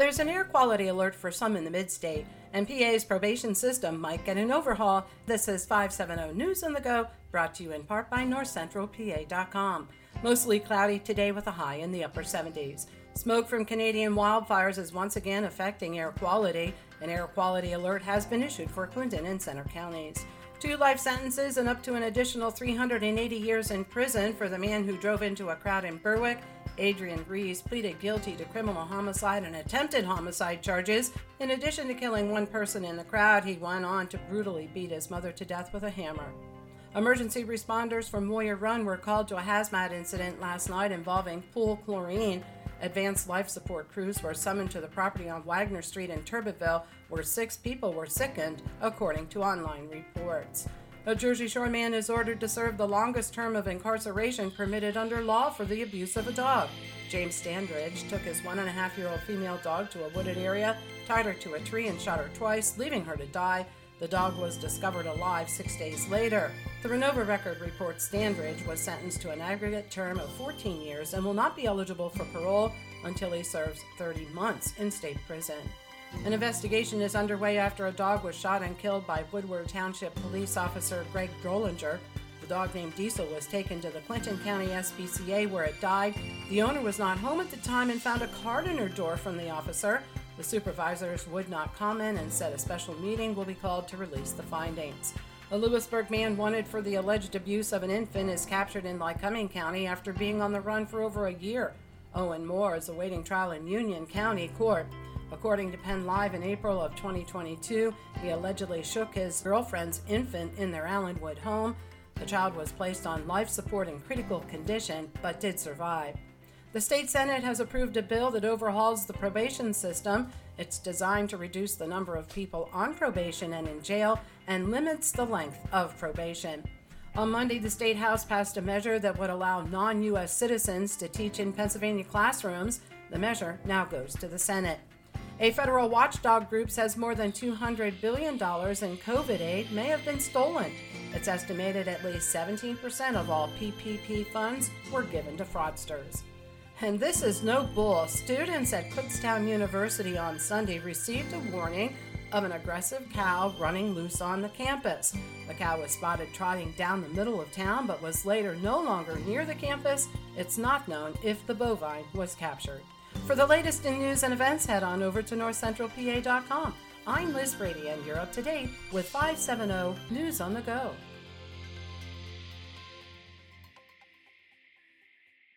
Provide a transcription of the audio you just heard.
There's an air quality alert for some in the mid state, and PA's probation system might get an overhaul. This is 570 News on the Go, brought to you in part by NorthCentralPA.com. Mostly cloudy today with a high in the upper 70s. Smoke from Canadian wildfires is once again affecting air quality. An air quality alert has been issued for Clinton and Centre counties. Two life sentences and up to an additional 380 years in prison for the man who drove into a crowd in Berwick. Adrian Rees pleaded guilty to criminal homicide and attempted homicide charges. In addition to killing one person in the crowd, he went on to brutally beat his mother to death with a hammer. Emergency responders from Warrior Run were called to a hazmat incident last night involving pool chlorine. Advanced life support crews were summoned to the property on Wagner Street in Turbotville, where six people were sickened, according to online reports. A Jersey Shore man is ordered to serve the longest term of incarceration permitted under law for the abuse of a dog. James Standridge took his one and a half year old female dog to a wooded area, tied her to a tree, and shot her twice, leaving her to die. The dog was discovered alive six days later. The Renovo record reports Standridge was sentenced to an aggregate term of 14 years and will not be eligible for parole until he serves 30 months in state prison. An investigation is underway after a dog was shot and killed by Woodward Township Police Officer Greg Drollinger. The dog named Diesel was taken to the Clinton County SPCA where it died. The owner was not home at the time and found a card in her door from the officer. The supervisors would not comment and said a special meeting will be called to release the findings. A Lewisburg man wanted for the alleged abuse of an infant is captured in Lycoming County after being on the run for over a year. Owen Moore is awaiting trial in Union County Court. According to Penn Live, in April of 2022, he allegedly shook his girlfriend's infant in their Allenwood home. The child was placed on life support in critical condition but did survive. The state Senate has approved a bill that overhauls the probation system. It's designed to reduce the number of people on probation and in jail and limits the length of probation. On Monday, the State House passed a measure that would allow non U.S. citizens to teach in Pennsylvania classrooms. The measure now goes to the Senate. A federal watchdog group says more than $200 billion in COVID aid may have been stolen. It's estimated at least 17% of all PPP funds were given to fraudsters. And this is no bull. Students at Kutztown University on Sunday received a warning of an aggressive cow running loose on the campus. The cow was spotted trotting down the middle of town but was later no longer near the campus. It's not known if the bovine was captured. For the latest in news and events, head on over to northcentralpa.com. I'm Liz Brady, and you're up to date with 570 News on the Go.